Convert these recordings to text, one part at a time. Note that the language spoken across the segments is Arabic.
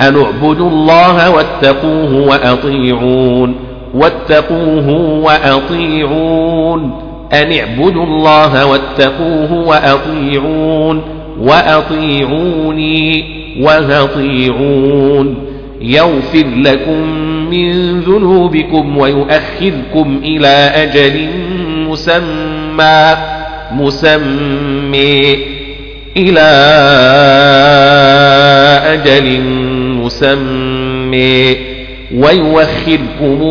أن اعبدوا الله واتقوه وأطيعون واتقوه وأطيعون أن اعبدوا الله واتقوه وأطيعون وأطيعوني وأطيعون يغفر لكم من ذنوبكم ويؤخركم إلى أجل مسمى مسمى إلى أجل مسمى ويوخركم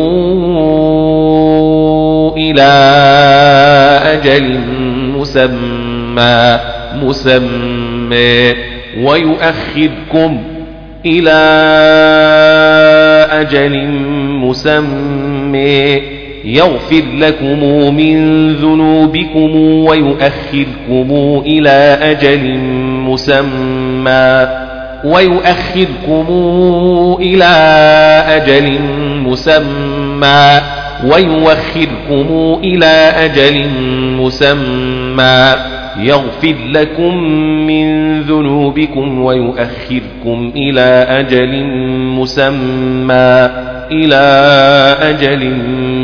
إلى أجل مسمى مسمى ويؤخركم إلى أجل مسمى. يغفر لكم من ذنوبكم ويؤخركم إلى أجل مسمى. ويؤخركم إلى أجل مسمى. ويوخركم إلى أجل مسمى. يغفر لكم من ذنوبكم ويؤخركم إلى أجل مسمى. إلى أجل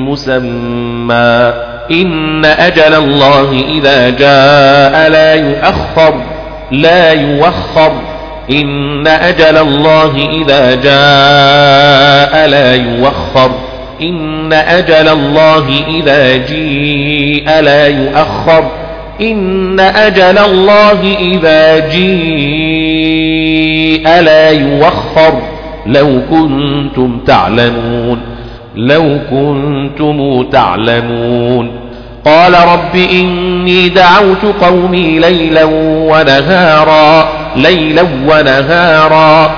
مسمى. إن أجل الله إذا جاء لا يؤخر. لا يوخر إن أجل الله إذا جاء لا يوخر إن أجل الله إذا جيء لا يؤخر. إن أجل الله إذا جيء لا يوخر لو كنتم تعلمون. لو كنتم تعلمون. قال رب إني دعوت قومي ليلا ونهارا. ليلا ونهارا.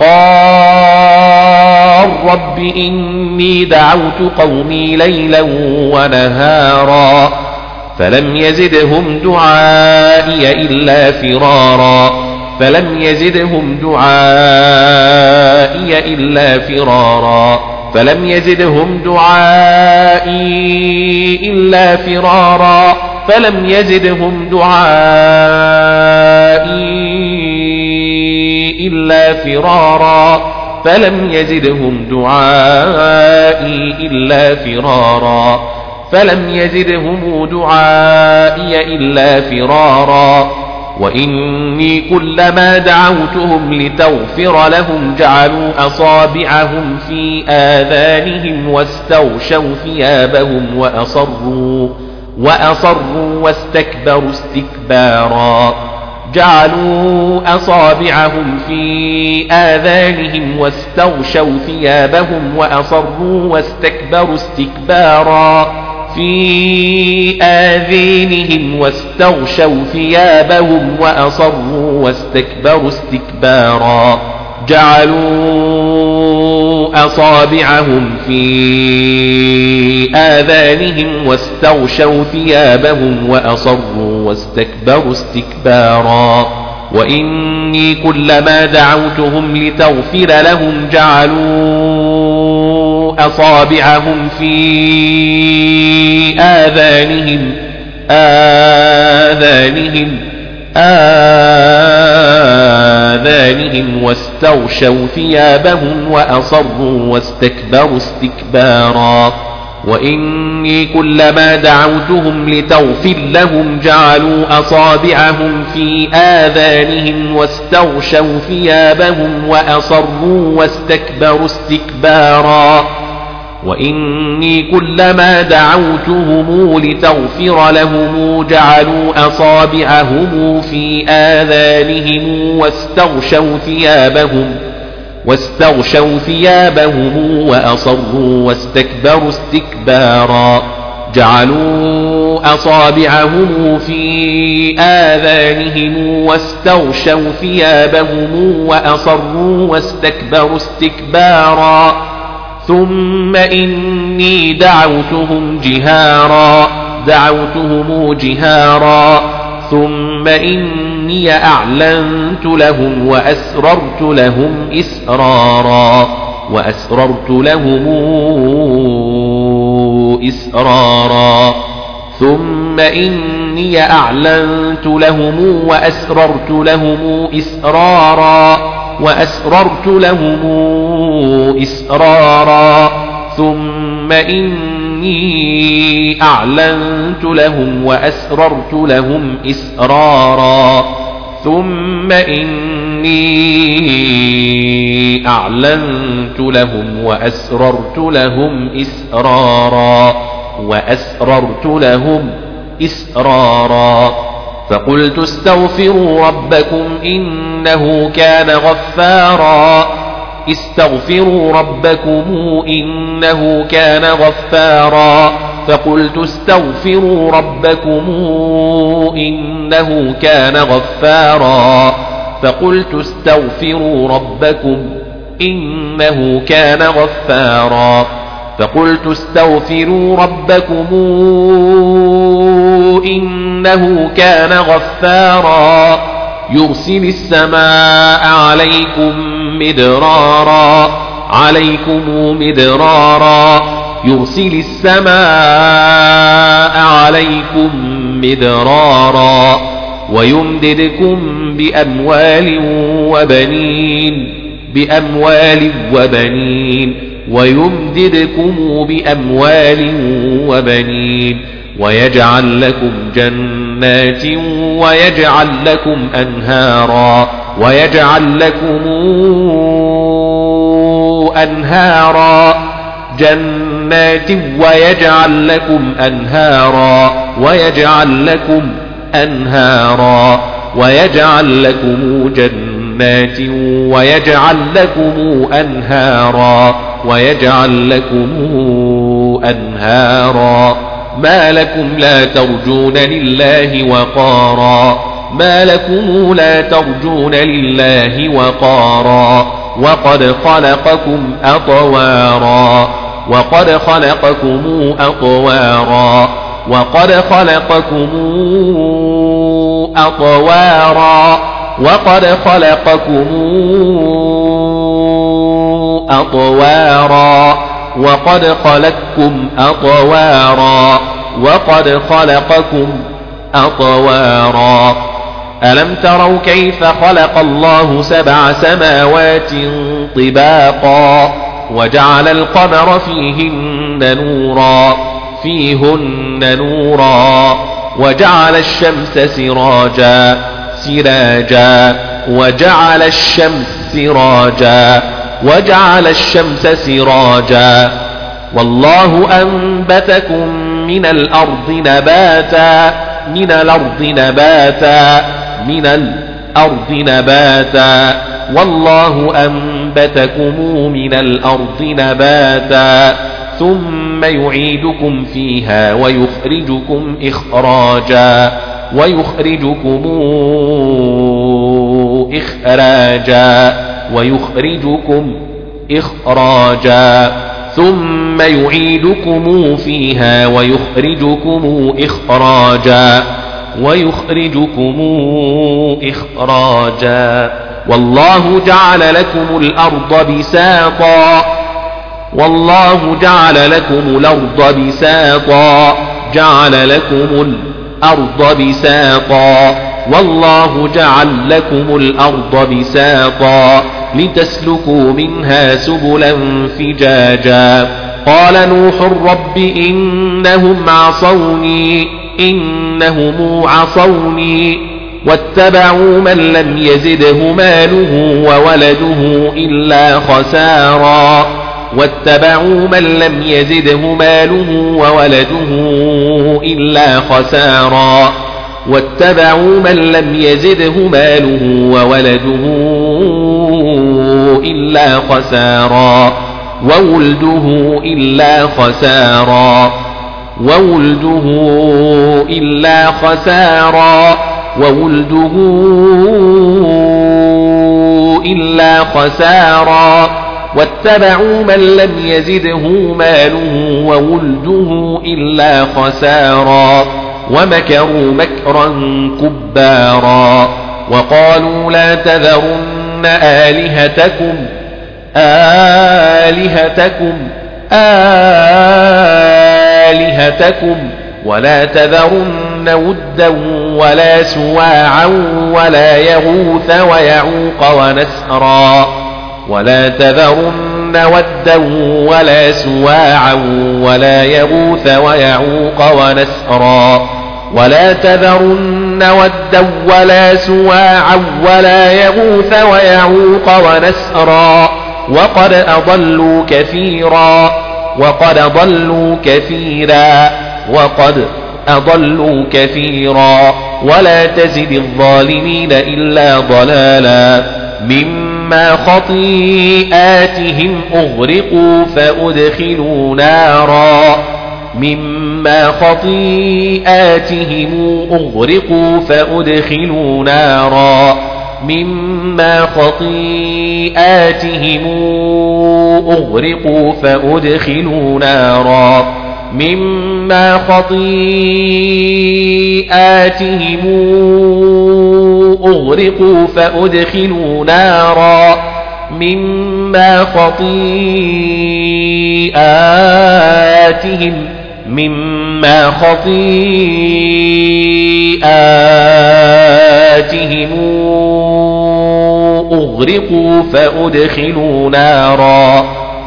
قال رب إني دعوت قومي ليلا ونهارا فلم يزدهم دعائي إلا فرارا. فلم يزدهم دعائي إلا فرارا. فلم يزدهم دعائي إلا فرارا. فلم يزدهم دعائي إلا فرارا. فلم يزدهم دعائي إلا فرارا. فلم يزدهم دعائي إلا فرارا. وإني كلما دعوتهم لتغفر لهم جعلوا أصابعهم في آذانهم واستغشوا ثيابهم وأصروا. وأصروا واستكبروا استكبارا. جعلوا أصابعهم في آذانهم واستغشوا ثيابهم وأصروا واستكبروا استكبارا. في آذينهم واستغشوا ثيابهم وأصروا واستكبروا استكبارا. جعلوا أصابعهم في آذانهم واستغشوا ثيابهم وأصروا واستكبروا استكبارا. وإني كلما دعوتهم لتغفر لهم جعلوا أصابعهم في آذانهم آذانهم آذانهم واستغشوا ثيابهم وأصروا واستكبروا استكبارا. وإني كلما دعوتهم لتغفر لهم جعلوا أصابعهم في آذانهم واستغشوا ثيابهم وأصروا واستكبروا استكبارا. وإني كلما دعوتهم لتغفر لهم جعلوا أصابعهم في آذانهم واستغشوا ثيابهم واستغشوا ثيابهم وأصروا واستكبروا استكبارا جعلوا أصابعهم في آذانهم واستغشوا ثيابهم وأصروا واستكبروا استكبارا ثم إني دعوتهم جهارا دعوتهم جهارا. ثم إني أعلنت لهم وأسررت لهم إسرارا وأسررت لهم إسرارا. ثم إني أعلنت لهم وأسررت لهم إسرارا. وأسررت لهم إسرارا ثم إني أعلنت لهم وأسررت لهم إسرارا ثم إني أعلنت لهم وأسررت لهم إسرارا وأسررت لهم إسرارا. فقلت استغفروا ربكم إنه كان غفارا. استغفروا ربكم إنه كان غفارا. فقلت استغفروا ربكم إنه كان غفارا. فقلت استغفروا ربكم إنه كان غفارا. فقلت استغفروا ربكم إنه كان غفارا. يرسل السماء عليكم مدرارا. عليكم مدرارا. يرسل السماء عليكم مدرارا. ويمددكم بأموال وبنين. بأموال وبنين. ويمددكم بأموال وبنين ويجعل لكم جنات ويجعل لكم أنهارا ويجعل لكم أنهارا جنات ويجعل لكم أنهارا ويجعل لكم أنهارا ويجعل لكم جنات ويجعل لكم أنهارا ويجعل لكم أنهارا. ما لكم لا ترجون لله وقارا. ما لكم لا ترجون لله وقارا. وقد خلقكم أطوارا. وقد خلقكم أطوارا. وقد خلقكم أطوارا. وقد خلقكم أطوارا وقد خلقكم أطوارا وقد خلقكم أطوارا. ألم تروا كيف خلق الله سبع سماوات طباقا وجعل القمر فيهن نورا فيهن نورا وجعل الشمس سراجا سراجا وجعل الشمس سراجا. وجعل الشمس سراجا. والله أنبتكم من الأرض نباتا من الأرض نباتا من الأرض نباتا. والله أنبتكم من الأرض نباتا. ثم يعيدكم فيها ويخرجكم إخراجا. ويخرجكم إخراجا. ويخرجكم إخراجا ثم يعيدكم فيها ويخرجكم إخراجا ويخرجكم إخراجا والله جعل لكم الأرض بساطا والله جعل لكم الأرض بساطا جعل لكم الأرض بساطا والله جعل لكم الأرض بساطا لتسلكوا منها سبلا فجاجا. قال نوح رب إنهم عصوني إنهم عصوني. واتبعوا من لم يزده ماله وولده إلا خسارا. واتبعوا من لم يزده ماله وولده إلا خسارا. واتبعوا من لم يزده ماله وولده إلا خسارا وولده إلا خسارا وولده إلا خسارا وولده إلا خسارا واتبعوا من لم يزده ماله وولده إلا خسارا ومكروا مكرا كبارا وقالوا لا تذرن آلهتكم آلهتكم آلهتكم. ولا تذرن ودا ولا سواعا ولا يغوث ويعوق ونسرا. ولا تذرن ودا ولا سواعا ولا يغوث ويعوق ونسرا. ولا تذرن ودا ولا سواعا ولا يغوث ويعوق ونسرا وقد أضلوا كثيرا وقد ضلوا كثيرا وقد أضلوا كثيرا ولا تزد الظالمين إلا ضلالا مما خطيئاتهم أغرقوا فأدخلوا نارا مما خطيئاتهم أغرقوا فأدخلوا نارا. مما خطيئاتهم أغرقوا فأدخلوا نارا. مما خطيئاتهم أغرقوا فأدخلوا نارا. مما خطيئاتهم مما خطيئاتهم أغرقوا فأدخلوا نارا.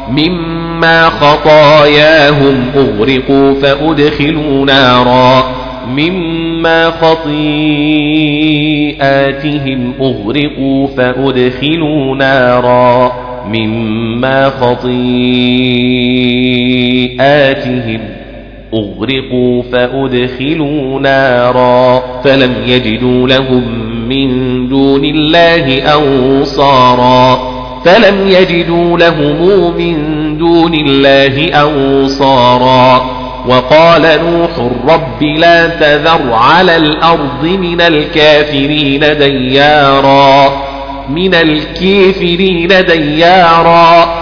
مما خطاياهم أغرقوا فأدخلوا نارا. مما خطيئاتهم أغرقوا فأدخلوا نارا. مما خطيئاتهم أغرقوا فأدخلوا نارا فلم يجدوا لهم من دون الله أنصارا فلم يجدوا لهم من دون الله أنصارا وقال نوح رب لا تذر على الأرض من الكافرين ديارا من الكافرين ديارا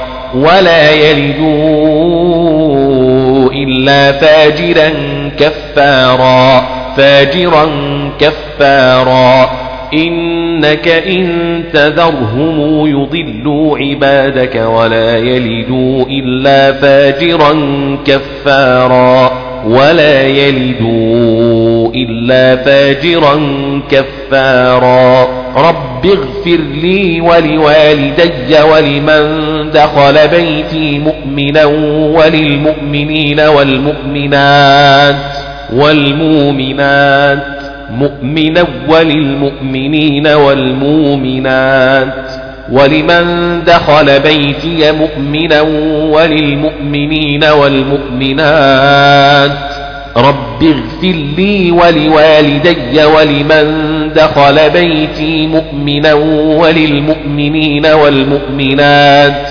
ولا يلدوا إلا فاجرا كفارا فاجرا كفارا. إنك إن تذرهم يضلوا عبادك ولا يلدوا إلا فاجرا كفارا. ولا يلدوا إلا فاجرا كفارا. رب اغفر لي ولوالدي ولمن دخل بيتي مؤمنا وللمؤمنين والمؤمنات والمؤمنات مؤمنا وللمؤمنين والمؤمنات ولمن دخل بيتي مؤمنا وللمؤمنين والمؤمنات رب اغفر لي ولوالدي ولمن دخل بيتي مؤمنا وللمؤمنين والمؤمنات